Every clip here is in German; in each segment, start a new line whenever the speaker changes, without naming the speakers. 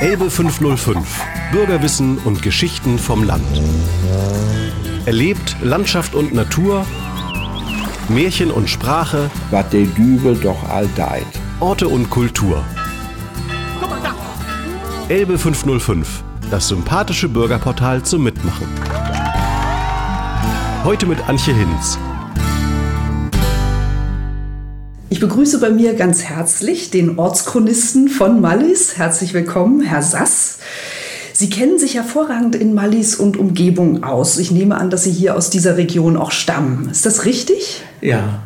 Elbe 505. Bürgerwissen und Geschichten vom Land. Erlebt Landschaft und Natur, Märchen und Sprache,
was der Dübel doch all deit.
Orte und Kultur. Elbe 505. Das sympathische Bürgerportal zum Mitmachen. Heute mit Antje Hinz.
Ich begrüße bei mir ganz herzlich den Ortschronisten von Mallis. Herzlich willkommen, Herr Sass. Sie kennen sich hervorragend in Mallis und Umgebung aus. Ich nehme an, dass Sie hier aus dieser Region auch stammen. Ist das richtig?
Ja,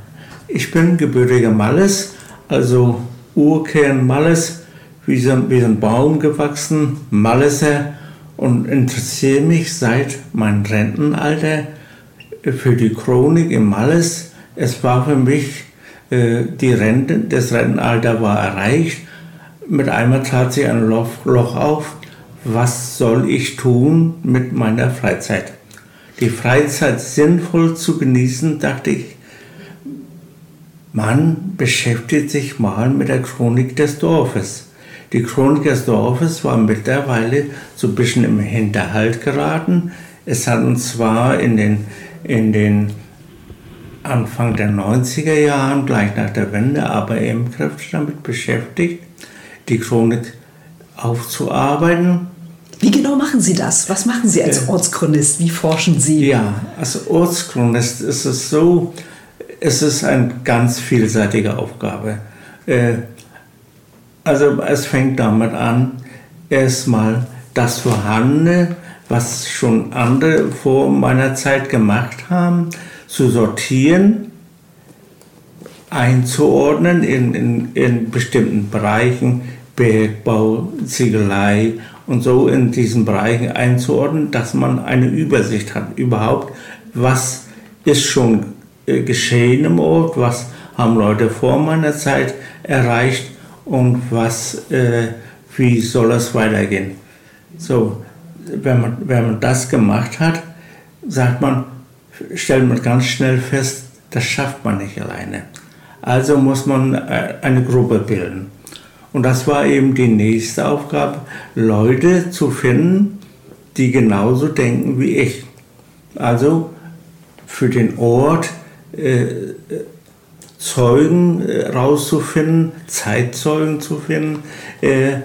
ich bin gebürtiger Malles, also Urkern Malles, wie so, ein Baum gewachsen, Malleser und interessiere mich seit meinem Rentenalter für die Chronik im Malles. Es war für mich die Rente, das Rentenalter war erreicht. Mit einmal tat sich ein Loch, Loch auf. Was soll ich tun mit meiner Freizeit? Die Freizeit sinnvoll zu genießen, dachte ich, man beschäftigt sich mal mit der Chronik des Dorfes. Die Chronik des Dorfes war mittlerweile so ein bisschen im Hinterhalt geraten. Es hat uns zwar in den, in den Anfang der 90er Jahren, gleich nach der Wende, aber eben kräftig damit beschäftigt, die Chronik aufzuarbeiten.
Wie genau machen Sie das? Was machen Sie als Ortschronist? Wie forschen Sie?
Ja, als Ortschronist ist es so, es ist eine ganz vielseitige Aufgabe. Äh, also es fängt damit an, erstmal das Vorhandene, was schon andere vor meiner Zeit gemacht haben, zu sortieren, einzuordnen in, in, in bestimmten Bereichen, Bergbau, Ziegelei und so in diesen Bereichen einzuordnen, dass man eine Übersicht hat überhaupt, was ist schon äh, geschehen im Ort, was haben Leute vor meiner Zeit erreicht und was, äh, wie soll es weitergehen. So, wenn man, wenn man das gemacht hat, sagt man, stellt man ganz schnell fest, das schafft man nicht alleine. Also muss man äh, eine Gruppe bilden. Und das war eben die nächste Aufgabe, Leute zu finden, die genauso denken wie ich. Also für den Ort äh, Zeugen äh, rauszufinden, Zeitzeugen zu finden, äh,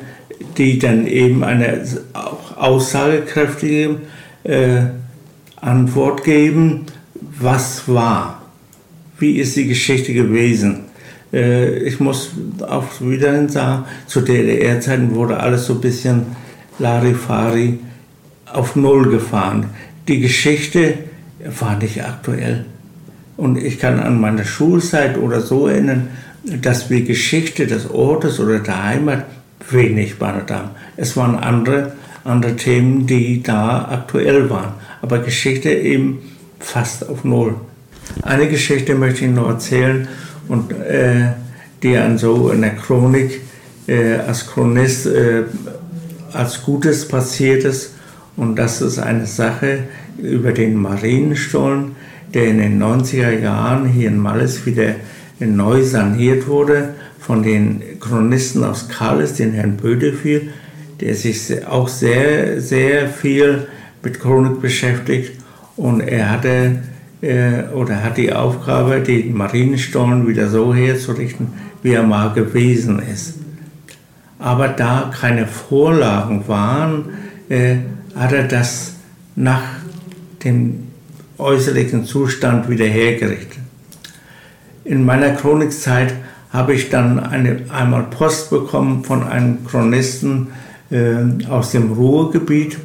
die dann eben eine auch aussagekräftige äh, Antwort geben, was war, wie ist die Geschichte gewesen. Äh, ich muss auch wieder sagen, zu DDR-Zeiten wurde alles so ein bisschen Larifari auf Null gefahren. Die Geschichte war nicht aktuell. Und ich kann an meine Schulzeit oder so erinnern, dass wir Geschichte des Ortes oder der Heimat wenig behandelt haben. Es waren andere, andere Themen, die da aktuell waren aber Geschichte eben fast auf Null. Eine Geschichte möchte ich noch erzählen und äh, die an so in der Chronik äh, als Chronist äh, als Gutes passiert ist. Und das ist eine Sache über den Marienstollen, der in den 90er Jahren hier in Malles wieder neu saniert wurde von den Chronisten aus Karles, den Herrn Bödefiel, der sich auch sehr, sehr viel mit Chronik beschäftigt und er hatte äh, oder hat die Aufgabe, den Marienstollen wieder so herzurichten, wie er mal gewesen ist. Aber da keine Vorlagen waren, äh, hat er das nach dem äußerlichen Zustand wieder hergerichtet. In meiner Chronikzeit habe ich dann eine, einmal Post bekommen von einem Chronisten äh, aus dem Ruhrgebiet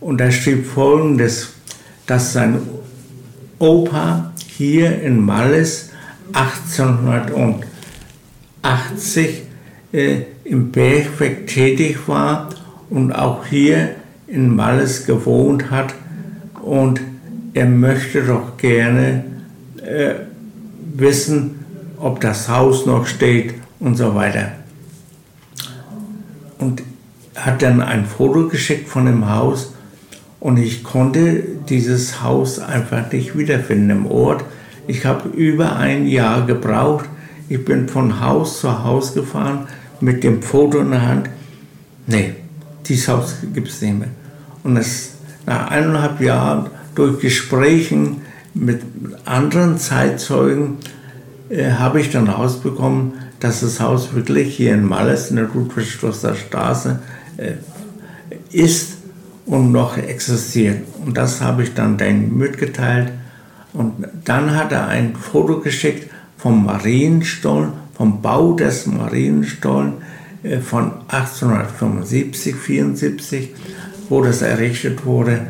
und er schrieb folgendes, dass sein Opa hier in Malles 1880 äh, im Bergwerk tätig war und auch hier in Malles gewohnt hat und er möchte doch gerne äh, wissen, ob das Haus noch steht und so weiter. Und hat dann ein Foto geschickt von dem Haus und ich konnte dieses Haus einfach nicht wiederfinden im Ort. Ich habe über ein Jahr gebraucht. Ich bin von Haus zu Haus gefahren mit dem Foto in der Hand. Nee, dieses Haus gibt es nicht mehr. Und es, nach eineinhalb Jahren durch Gesprächen mit anderen Zeitzeugen äh, habe ich dann rausbekommen, dass das Haus wirklich hier in Malles in der Ludwigschlosser Straße ist und noch existiert. Und das habe ich dann denen mitgeteilt. Und dann hat er ein Foto geschickt vom Marienstollen, vom Bau des Marienstollen äh, von 1875, 74, wo das errichtet wurde,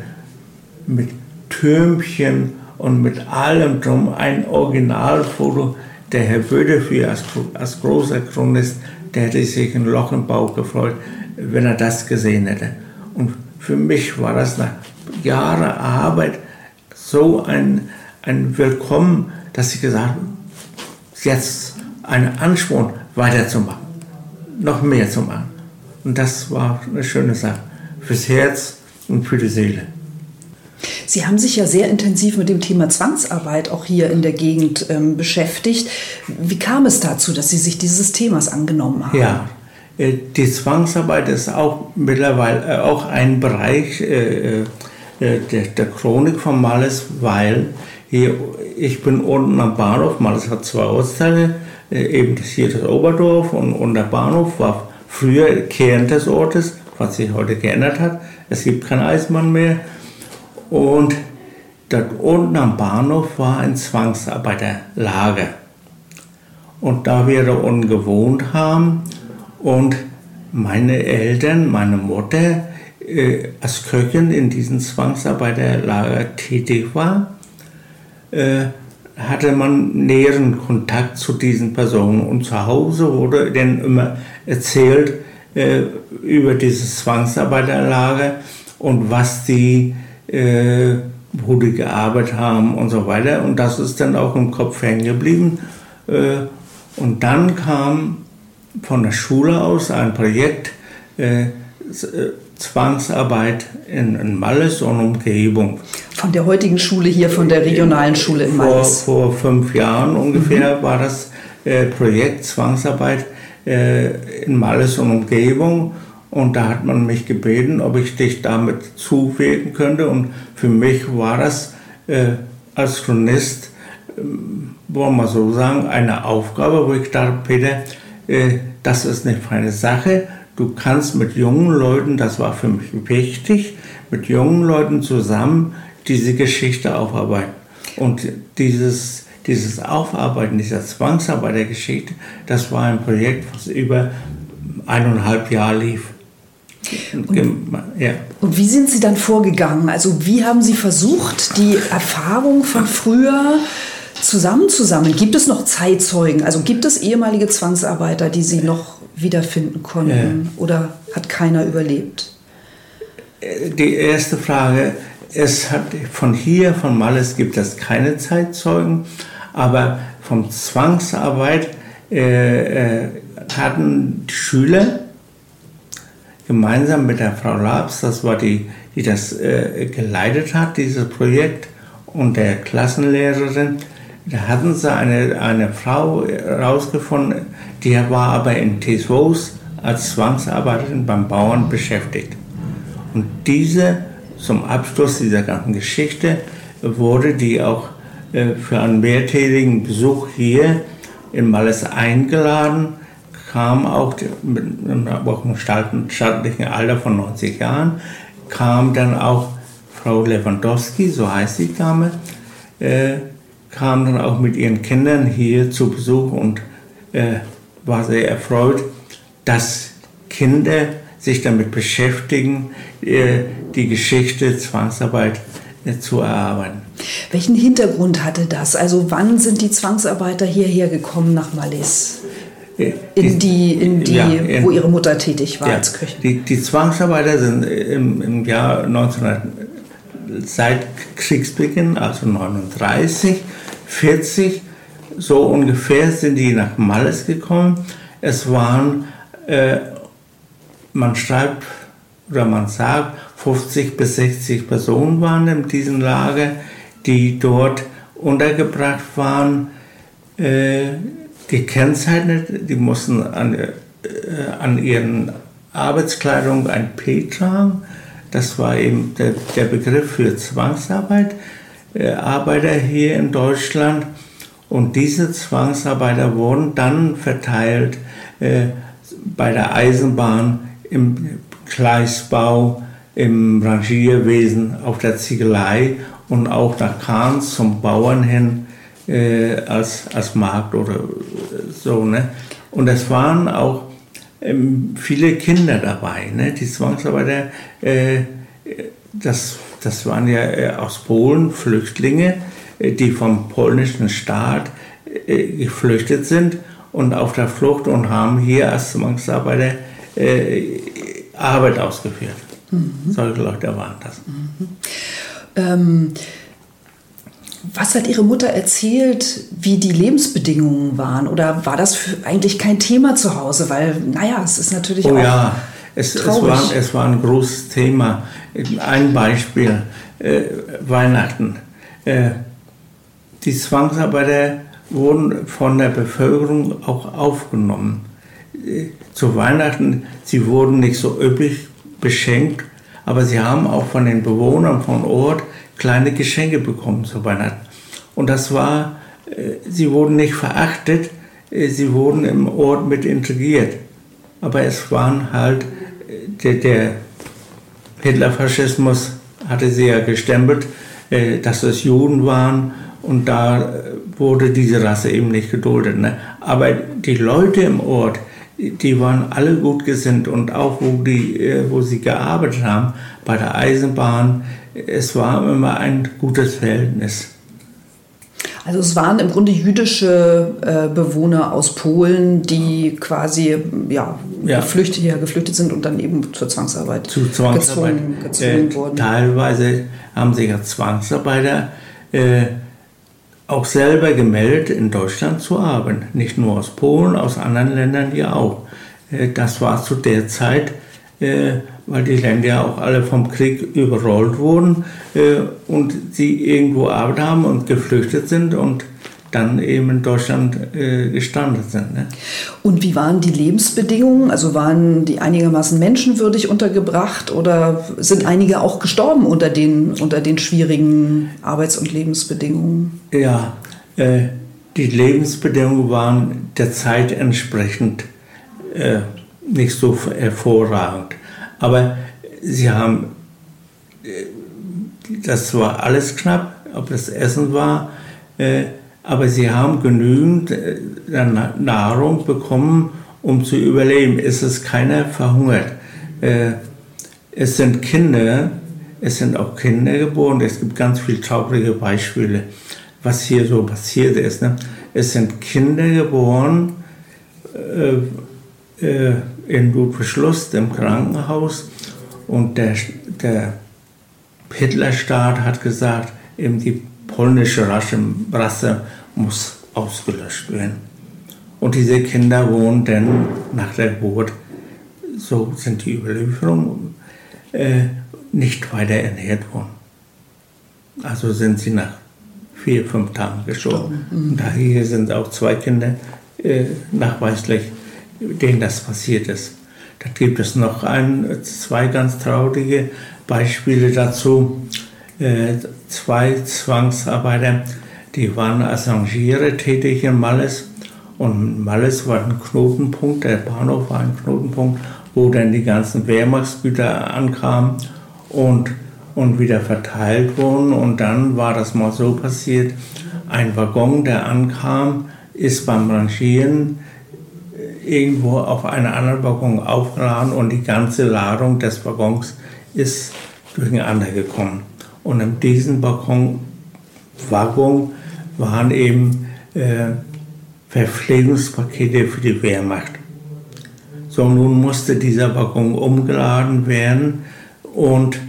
mit Türmchen und mit allem drum. Ein Originalfoto, der Herr Bödeführ als, als großer Chronist, der hätte sich ein Loch im Bauch gefreut, wenn er das gesehen hätte. Und für mich war das nach Jahren Arbeit so ein, ein Willkommen, dass ich gesagt habe, jetzt einen Ansporn weiterzumachen, noch mehr zu machen. Und das war eine schöne Sache fürs Herz und für die Seele.
Sie haben sich ja sehr intensiv mit dem Thema Zwangsarbeit auch hier in der Gegend ähm, beschäftigt. Wie kam es dazu, dass Sie sich dieses Themas angenommen haben?
Ja, die Zwangsarbeit ist auch mittlerweile äh, auch ein Bereich äh, der, Chronik von Malles, weil hier, ich bin unten am Bahnhof, Malles hat zwei Ortsteile, eben hier das Oberdorf und, und der Bahnhof war früher Kern des Ortes, was sich heute geändert hat. Es gibt kein Eismann mehr. Und dort unten am Bahnhof war ein Zwangsarbeiterlager. Und da wir da unten gewohnt haben, und meine Eltern, meine Mutter äh, als Köchin in diesem Zwangsarbeiterlager tätig war, äh, hatte man näheren Kontakt zu diesen Personen. Und zu Hause wurde dann immer erzählt äh, über dieses Zwangsarbeiterlager und was die, äh, wo die gearbeitet haben und so weiter. Und das ist dann auch im Kopf hängen geblieben. Äh, und dann kam von der Schule aus ein Projekt äh, äh, Zwangsarbeit in, in Malles und Umgebung.
Von der heutigen Schule hier, von der regionalen Schule in Malles?
Vor, vor fünf Jahren ungefähr mhm. war das äh, Projekt Zwangsarbeit äh, in Malles und Umgebung. Und da hat man mich gebeten, ob ich dich damit zuwirken könnte. Und für mich war das äh, als Chronist, äh, wollen wir so sagen, eine Aufgabe, wo ich dachte, Peter, das ist eine feine Sache. Du kannst mit jungen Leuten, das war für mich wichtig, mit jungen Leuten zusammen diese Geschichte aufarbeiten. Und dieses, dieses Aufarbeiten dieser Zwangsarbeitergeschichte, das war ein Projekt, was über eineinhalb Jahre lief.
Und, ja. und, wie sind Sie dann vorgegangen? Also wie haben Sie versucht, die Erfahrung von früher zusammenzusammeln? Gibt es noch Zeitzeugen? Also gibt es ehemalige Zwangsarbeiter, die Sie noch wiederfinden konnten? Ja. Oder hat keiner überlebt?
Die erste Frage, es hat von hier, von Malles gibt es keine Zeitzeugen, aber von Zwangsarbeit äh, äh, hatten die Schüler gemeinsam mit der Frau Labs, das war die, die das äh, geleitet hat, dieses Projekt, und der Klassenlehrerin, da hatten sie eine, eine Frau herausgefunden, die war aber in Tesvos als Zwangsarbeiterin beim Bauern beschäftigt. Und diese, zum Abschluss dieser ganzen Geschichte, wurde die auch äh, für einen mehrtägigen Besuch hier in Malles eingeladen, kam auch mit einem staatlichen Alter von 90 Jahren, kam dann auch Frau Lewandowski, so heißt die Dame, äh, kam dann auch mit ihren Kindern hier zu Besuch und äh, war sehr erfreut, dass Kinder sich damit beschäftigen, äh, die Geschichte Zwangsarbeit äh, zu erarbeiten.
Welchen Hintergrund hatte das? Also wann sind die Zwangsarbeiter hierher gekommen nach Malis? Äh, in die, in die ja, in, wo ihre Mutter tätig war ja, als Köchin.
Die, die Zwangsarbeiter sind im, im Jahr 1900, seit Kriegsbeginn, also 1939, 40, so ungefähr sind die nach Malles gekommen. Es waren, äh, man schreibt oder man sagt, 50 bis 60 Personen waren in diesem Lager, die dort untergebracht waren, äh, gekennzeichnet, die mussten an, äh, an ihren Arbeitskleidung ein P tragen. Das war eben der, der Begriff für Zwangsarbeit. Äh, Arbeiter hier in Deutschland. Und diese Zwangsarbeiter wurden dann verteilt äh, bei der Eisenbahn, im Gleisbau, im Rangierwesen, auf der Ziegelei und auch nach Kahns zum Bauern hin äh, als, als Markt oder so. Ne? Und es waren auch ähm, viele Kinder dabei. Ne? Die Zwangsarbeiter, äh, das, das waren ja äh, aus Polen Flüchtlinge, äh, die vom polnischen Staat äh, geflüchtet sind und auf der Flucht und haben hier als Zwangsarbeiter Arbeit ausgeführt. Mhm. Solche Leute waren das. Mhm.
Ähm, was hat Ihre Mutter erzählt, wie die Lebensbedingungen waren? Oder war das eigentlich kein Thema zu Hause? Weil, naja, es ist natürlich
oh,
auch.
ja, es, es, war, es war ein großes Thema. Ein Beispiel: äh, Weihnachten. Äh, die Zwangsarbeiter wurden von der Bevölkerung auch aufgenommen. Äh, zu Weihnachten, sie wurden nicht so üppig beschenkt, aber sie haben auch von den Bewohnern von Ort kleine Geschenke bekommen zu Weihnachten. Und das war, äh, sie wurden nicht verachtet, äh, sie wurden im Ort mit integriert. Aber es waren halt, der, der Hitlerfaschismus hatte sie ja gestempelt, dass es Juden waren und da wurde diese Rasse eben nicht geduldet. Ne? Aber die Leute im Ort, die waren alle gut gesinnt und auch wo, die, wo sie gearbeitet haben, bei der Eisenbahn, es war immer ein gutes Verhältnis.
Also es waren im Grunde jüdische äh, Bewohner aus Polen, die quasi ja, ja. Geflüchtet, ja, geflüchtet sind und dann eben zur Zwangsarbeit,
Zu Zwangsarbeit gezwungen, gezwungen äh, wurden. Teilweise haben sich ja Zwangsarbeiter äh, auch selber gemeldet, in Deutschland zu arbeiten. Nicht nur aus Polen, aus anderen Ländern ja auch. Äh, das war zu der Zeit äh, weil die Länder ja auch alle vom Krieg überrollt wurden äh, und sie irgendwo Arbeit haben und geflüchtet sind und dann eben in Deutschland äh, gestrandet sind. Ne?
Und wie waren die Lebensbedingungen? Also waren die einigermaßen menschenwürdig untergebracht oder sind einige auch gestorben unter den, unter den schwierigen Arbeits- und Lebensbedingungen?
Ja, äh, die Lebensbedingungen waren der Zeit entsprechend äh, nicht so hervorragend. Aber sie haben, äh, das war alles knapp, ob das Essen war, äh, aber sie haben genügend äh, Nahrung bekommen, um zu überleben. Es ist keiner verhungert. Es sind Kinder, es sind auch Kinder geboren. Es gibt ganz viele traurige Beispiele, was hier so passiert ist. Ne? Es sind Kinder geboren, äh, in Ludwigslust im Krankenhaus und der, der Hitlerstaat hat gesagt, eben die polnische Rasse muss ausgelöscht werden. Und diese Kinder wohnen dann nach der Geburt, so sind die Überlieferungen, äh, nicht weiter ernährt worden. Also sind sie nach vier, fünf Tagen gestorben. Mhm. Und daher sind auch zwei Kinder äh, nachweislich denen das passiert ist. Da gibt es noch ein, zwei ganz traurige Beispiele dazu. Äh, zwei Zwangsarbeiter, die waren als Rangierer tätig in Malles. Und Malles war ein Knotenpunkt, der Bahnhof war ein Knotenpunkt, wo dann die ganzen Wehrmachtsgüter ankamen und, und wieder verteilt wurden. Und dann war das mal so passiert, ein Waggon, der ankam, ist beim Rangieren irgendwo auf einer anderen Waggon aufgeladen und die ganze Ladung des Waggons ist durcheinander gekommen. Und in diesem Waggon, Waggon waren eben äh, Verpflegungspakete für die Wehrmacht. So, nun musste dieser Waggon umgeladen werden und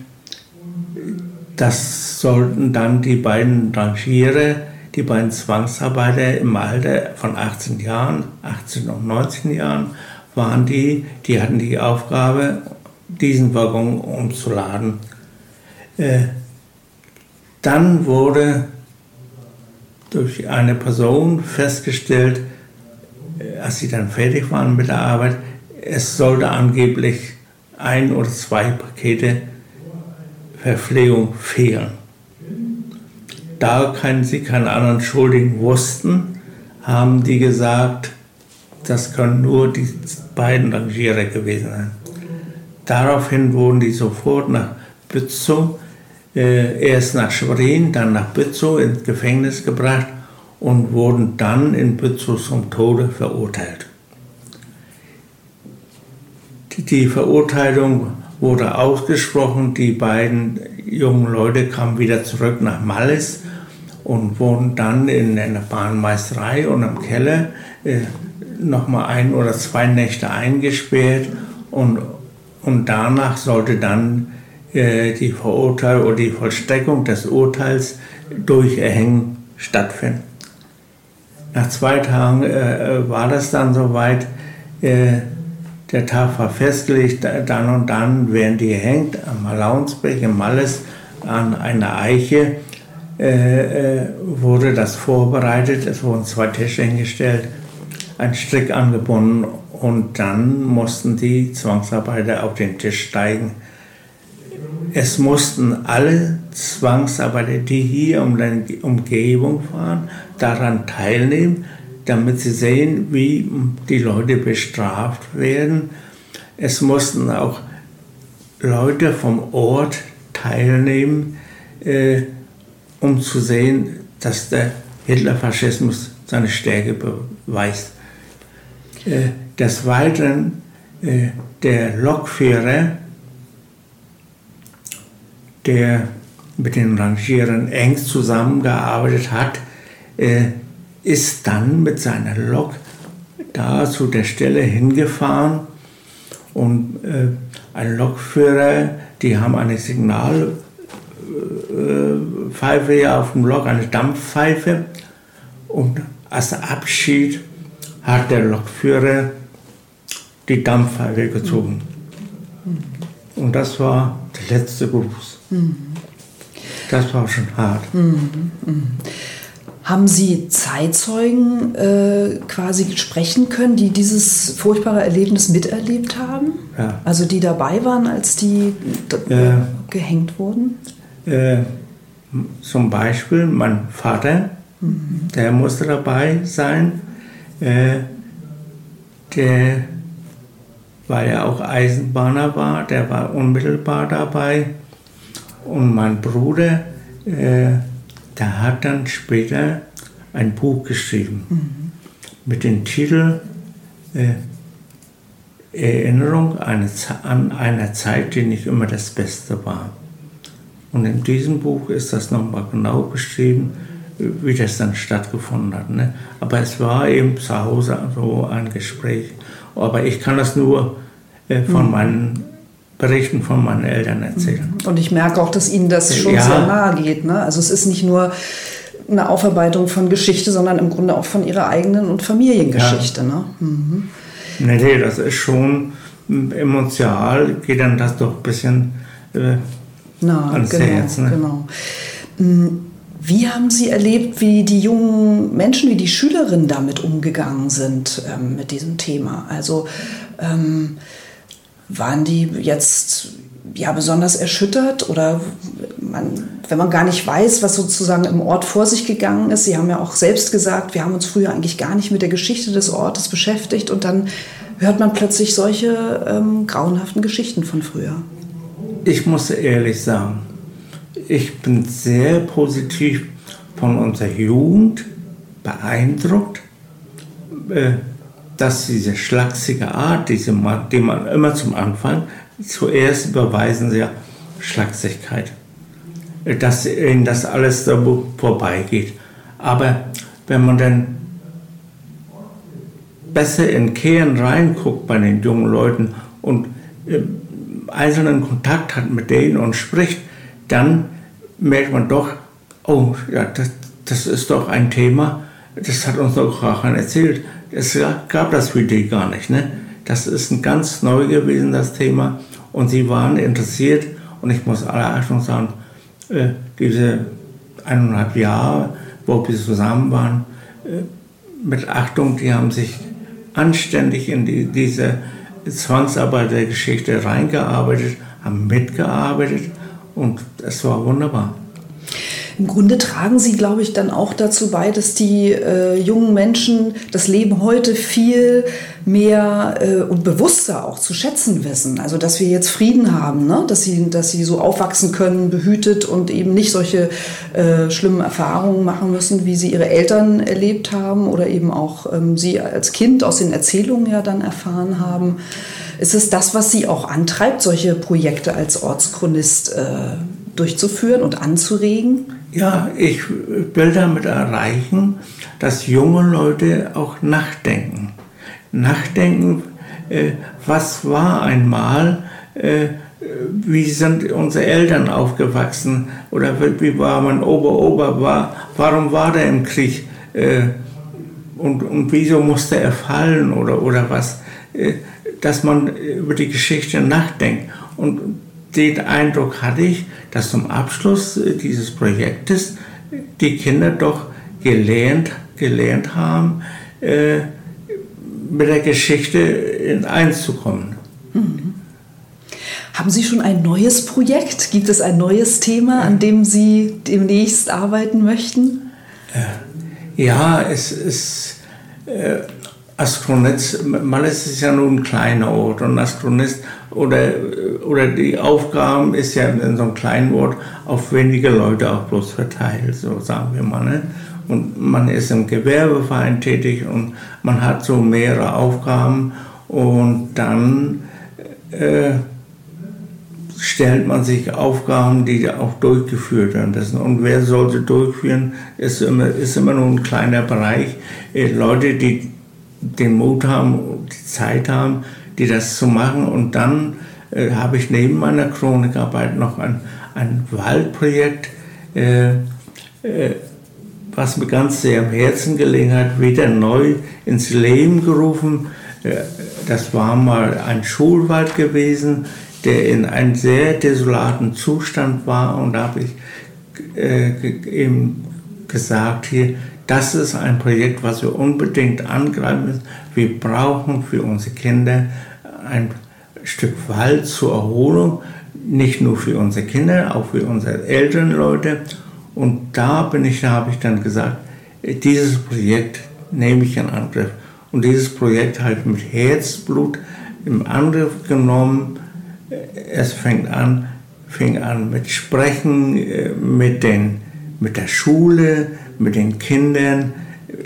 das sollten dann die beiden Rangiere die beiden Zwangsarbeiter im Alter von 18 Jahren, 18 und 19 Jahren, waren die, die hatten die Aufgabe, diesen Waggon umzuladen. Äh, dann wurde durch eine Person festgestellt, äh, als sie dann fertig waren mit der Arbeit, es sollte angeblich ein oder zwei Pakete Verpflegung fehlen. Da kein, sie keinen anderen Schuldigen wussten, haben die gesagt, das können nur die beiden Rangierer gewesen sein. Daraufhin wurden die sofort nach Bützow, äh, erst nach Schwerin, dann nach Bützow ins Gefängnis gebracht und wurden dann in Bützow zum Tode verurteilt. Die Verurteilung wurde ausgesprochen, die beiden jungen Leute kamen wieder zurück nach Mallis und wurden dann in einer Bahnmeisterei und im Keller äh, nochmal ein oder zwei Nächte eingesperrt und, und danach sollte dann äh, die Verurteilung oder die Vollstreckung des Urteils durch Erhängen stattfinden. Nach zwei Tagen äh, war das dann soweit. Äh, der Tag war festgelegt, dann und dann werden die gehängt am Malaunsberg im Malles an einer Eiche. Äh, äh, wurde das vorbereitet, es wurden zwei Tische hingestellt, ein Strick angebunden und dann mussten die Zwangsarbeiter auf den Tisch steigen. Es mussten alle Zwangsarbeiter, die hier um die Umgebung fahren, daran teilnehmen, damit sie sehen, wie die Leute bestraft werden. Es mussten auch Leute vom Ort teilnehmen, äh, um zu sehen, dass der Hitlerfaschismus seine Stärke beweist. Äh, des Weiteren äh, der Lokführer, der mit den Rangierern eng zusammengearbeitet hat, äh, ist dann mit seiner Lok da zu der Stelle hingefahren und äh, ein Lokführer, die haben eine Signalpfeife äh, ja auf dem Lok, eine Dampfpfeife und als Abschied hat der Lokführer die Dampfpfeife gezogen. Mhm. Und das war der letzte Gruß. Mhm. Das war schon hart. Mhm.
Haben Sie Zeitzeugen äh, quasi sprechen können, die dieses furchtbare Erlebnis miterlebt haben? Ja. Also die dabei waren, als die äh, gehängt wurden?
Äh, zum Beispiel mein Vater, mhm. der musste dabei sein. Äh, der, weil er auch Eisenbahner war, der war unmittelbar dabei. Und mein Bruder, äh, der hat dann später ein Buch geschrieben mhm. mit dem Titel äh, Erinnerung an eine Zeit, die nicht immer das Beste war. Und in diesem Buch ist das nochmal genau beschrieben, wie das dann stattgefunden hat. Ne? Aber es war eben zu Hause so ein Gespräch. Aber ich kann das nur äh, von mhm. meinen Berichten von meinen Eltern erzählen.
Und ich merke auch, dass Ihnen das schon ja. sehr nahe geht. Ne? Also es ist nicht nur eine Aufarbeitung von Geschichte, sondern im Grunde auch von ihrer eigenen und Familiengeschichte. Ja. Ne? Mhm.
Nee, nee, das ist schon emotional, geht dann das doch ein bisschen äh,
Na, ans genau, Herz. Ne? Genau. Mm, wie haben Sie erlebt, wie die jungen Menschen, wie die Schülerinnen damit umgegangen sind ähm, mit diesem Thema? Also ähm, waren die jetzt ja besonders erschüttert oder man, wenn man gar nicht weiß, was sozusagen im Ort vor sich gegangen ist. Sie haben ja auch selbst gesagt, wir haben uns früher eigentlich gar nicht mit der Geschichte des Ortes beschäftigt und dann hört man plötzlich solche ähm, grauenhaften Geschichten von früher.
Ich muss ehrlich sagen, ich bin sehr positiv von unserer Jugend beeindruckt. Äh, dass diese schlachsige Art, diese, die man immer zum Anfang, zuerst beweisen sie ja Schlagsigkeit. Dass ihnen das alles da vorbeigeht. Aber wenn man dann besser in Kehren reinguckt bei den jungen Leuten und äh, einzelnen Kontakt hat mit denen und spricht, dann merkt man doch, oh, ja, das, das ist doch ein Thema, das hat uns doch Rachan erzählt es gab das die gar nicht. Ne? Das ist ein ganz neu gewesen, das Thema. Und sie waren interessiert. Und ich muss aller Achtung sagen, äh, diese eineinhalb Jahre, wo wir zusammen waren, äh, mit Achtung, die haben sich anständig in die, diese Zwangsarbeitergeschichte reingearbeitet, haben mitgearbeitet und es war wunderbar.
Im Grunde tragen Sie, glaube ich, dann auch dazu bei, dass die äh, jungen Menschen das Leben heute viel mehr äh, und bewusster auch zu schätzen wissen. Also dass wir jetzt Frieden haben, ne? dass, sie, dass sie so aufwachsen können, behütet und eben nicht solche äh, schlimmen Erfahrungen machen müssen, wie sie ihre Eltern erlebt haben oder eben auch ähm, sie als Kind aus den Erzählungen ja dann erfahren haben. Ist es das, was Sie auch antreibt, solche Projekte als Ortschronist äh, durchzuführen und anzuregen?
Ja, ich will damit erreichen, dass junge Leute auch nachdenken. Nachdenken, äh, was war einmal, äh, wie sind unsere Eltern aufgewachsen oder wie war mein Ober-Ober, war, warum war der im Krieg äh, und, und wieso musste er fallen oder, oder was, äh, dass man über die Geschichte nachdenkt. Und den Eindruck hatte ich, dass zum Abschluss äh, dieses Projektes die Kinder doch gelernt, gelernt haben, äh, mit der Geschichte in eins zu kommen.
Mhm. Haben Sie schon ein neues Projekt? Gibt es ein neues Thema, an dem Sie demnächst arbeiten möchten?
Äh, ja, es ist äh, Astronetz, Malles ist ja nun ein kleiner Ort und Astronetz oder, oder die Aufgaben ist ja in so einem kleinen Ort auf wenige Leute auch bloß verteilt, so sagen wir mal. Ne? Und man ist im Gewerbeverein tätig und man hat so mehrere Aufgaben und dann äh, stellt man sich Aufgaben, die auch durchgeführt werden müssen. Und wer sollte durchführen, ist immer, ist immer nur ein kleiner Bereich. Äh, Leute, die den Mut haben, die Zeit haben, die das zu machen. Und dann äh, habe ich neben meiner Chronikarbeit noch ein, ein Waldprojekt, äh, äh, was mir ganz sehr am Herzen gelegen hat, wieder neu ins Leben gerufen. Äh, das war mal ein Schulwald gewesen, der in einem sehr desolaten Zustand war. Und da habe ich äh, eben gesagt, hier, das ist ein Projekt, was wir unbedingt angreifen müssen. Wir brauchen für unsere Kinder ein Stück Wald zur Erholung, nicht nur für unsere Kinder, auch für unsere älteren Leute. Und da bin ich, da habe ich dann gesagt, dieses Projekt nehme ich in Angriff. Und dieses Projekt halt mit Herzblut im Angriff genommen. Es fängt an, fing an mit Sprechen, äh, mit, den, mit der Schule, mit den Kindern,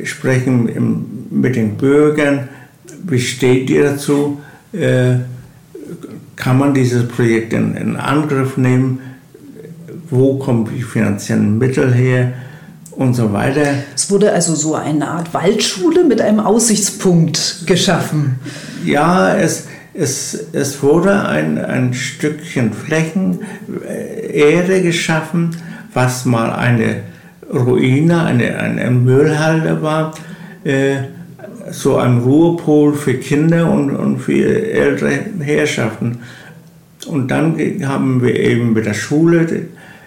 sprechen mit den Bürgern. Wie steht ihr dazu? Äh, kann man dieses Projekt in, in Angriff nehmen? Wo kommen die finanziellen Mittel her? Und so weiter.
Es wurde also so eine Art Waldschule mit einem Aussichtspunkt geschaffen.
Ja, es, es, es wurde ein, ein Stückchen Flächen, äh, Erde geschaffen, was mal eine Ruine, eine, eine Müllhalde war, äh, so ein Ruhepol für Kinder und, und für ältere Herrschaften. Und dann haben wir eben mit der Schule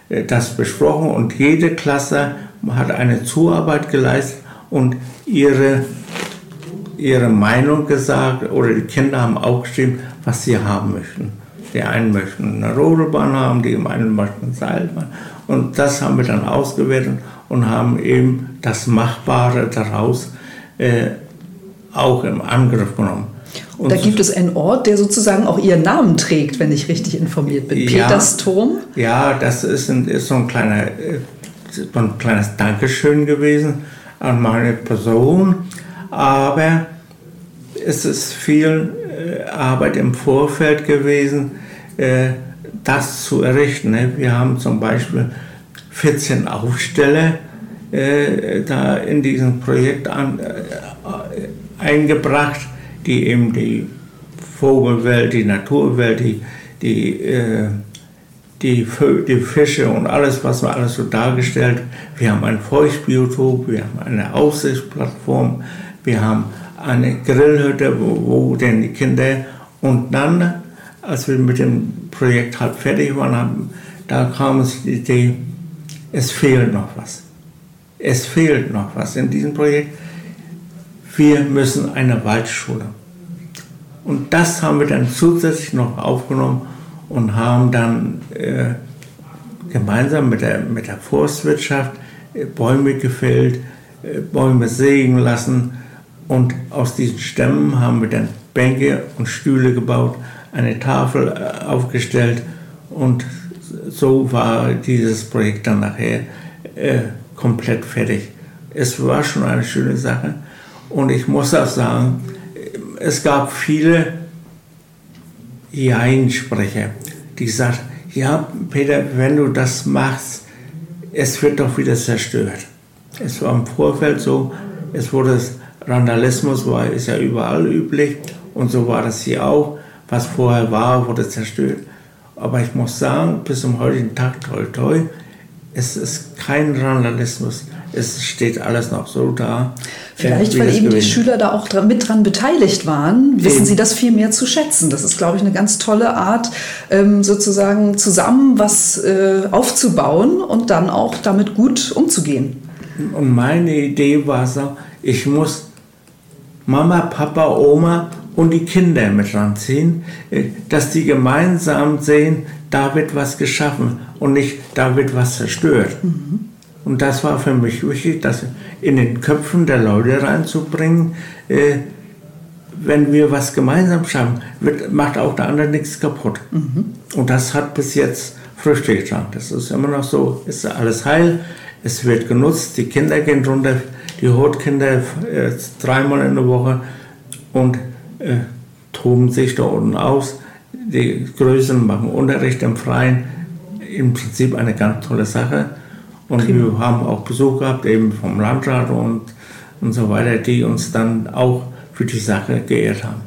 äh, das besprochen und jede Klasse hat eine Zuarbeit geleistet und ihre, ihre Meinung gesagt oder die Kinder haben auch geschrieben, was sie haben möchten. Die einen möchten eine Rodelbahn haben, die einen möchten eine Seilbahn. Und das haben wir dann ausgewertet und haben eben das Machbare daraus äh, auch im Angriff genommen.
Und da gibt es einen Ort, der sozusagen auch Ihren Namen trägt, wenn ich richtig informiert bin. Ja, Petersturm?
Ja, das ist, ein, ist so, ein kleiner, äh, so ein kleines Dankeschön gewesen an meine Person. Aber es ist viel äh, Arbeit im Vorfeld gewesen, äh, das zu errichten. Ne? Wir haben zum Beispiel 14 Aufsteller äh, da in diesem Projekt an, äh, eingebracht, die eben die Vogelwelt, die Naturwelt, die, die, äh, die, die Fische und alles, was wir alles so dargestellt. Wir haben ein Feuchtbiotop, wir haben eine Aussichtsplattform, wir haben eine Grillhütte, wo, wo denn die Kinder und dann, als wir mit dem Projekt halb fertig waren, haben, da kam es die Idee, es fehlt noch was. Es fehlt noch was in diesem Projekt. Wir müssen eine Waldschule. Und das haben wir dann zusätzlich noch aufgenommen und haben dann äh, gemeinsam mit der, mit der Forstwirtschaft äh, Bäume gefällt, äh, Bäume sägen lassen und aus diesen Stämmen haben wir dann Bänke und Stühle gebaut, eine Tafel äh, aufgestellt und so war dieses Projekt dann nachher äh, komplett fertig. Es war schon eine schöne Sache und ich muss auch sagen, es gab viele Jein-Sprecher, die sagten, ja Peter, wenn du das machst, es wird doch wieder zerstört. Es war im Vorfeld so, es wurde Randalismus war, ist ja überall üblich und so war das hier auch. Was vorher war, wurde zerstört. Aber ich muss sagen, bis zum heutigen Tag, toll, toll, es ist kein Randalismus. Es steht alles noch so da.
Vielleicht, weil eben die Schüler da auch dran, mit dran beteiligt waren, wissen eben. sie das viel mehr zu schätzen. Das ist, glaube ich, eine ganz tolle Art, ähm, sozusagen zusammen was äh, aufzubauen und dann auch damit gut umzugehen.
Und meine Idee war so, ich muss Mama, Papa, Oma und die Kinder mit ranziehen, äh, dass die gemeinsam sehen, da wird was geschaffen und nicht da wird was zerstört. Mhm. Und das war für mich wichtig, das in den Köpfen der Leute reinzubringen. Äh, wenn wir was gemeinsam schaffen, wird, macht auch der andere nichts kaputt. Mhm. Und das hat bis jetzt Früchte getragen. Das ist immer noch so, ist alles heil, es wird genutzt, die Kinder gehen runter, die Hotkinder äh, dreimal in der Woche und äh, toben sich da unten aus. Die Größen machen Unterricht im Freien. Im Prinzip eine ganz tolle Sache. Und Prima. wir haben auch Besuch gehabt, eben vom Landrat und, und so weiter, die uns dann auch für die Sache geehrt haben.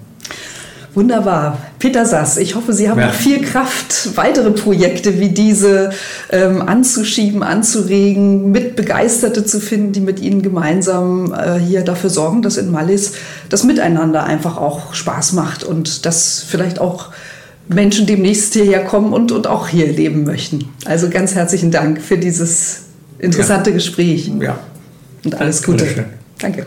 Wunderbar. Peter Sass, ich hoffe, Sie haben ja. noch viel Kraft, weitere Projekte wie diese ähm, anzuschieben, anzuregen, mit Begeisterte zu finden, die mit Ihnen gemeinsam äh, hier dafür sorgen, dass in Mallis das Miteinander einfach auch Spaß macht und dass vielleicht auch Menschen demnächst hierher kommen und, und auch hier leben möchten. Also ganz herzlichen Dank für dieses interessante ja. Gespräch.
Ja.
Und alles Gute. Danke.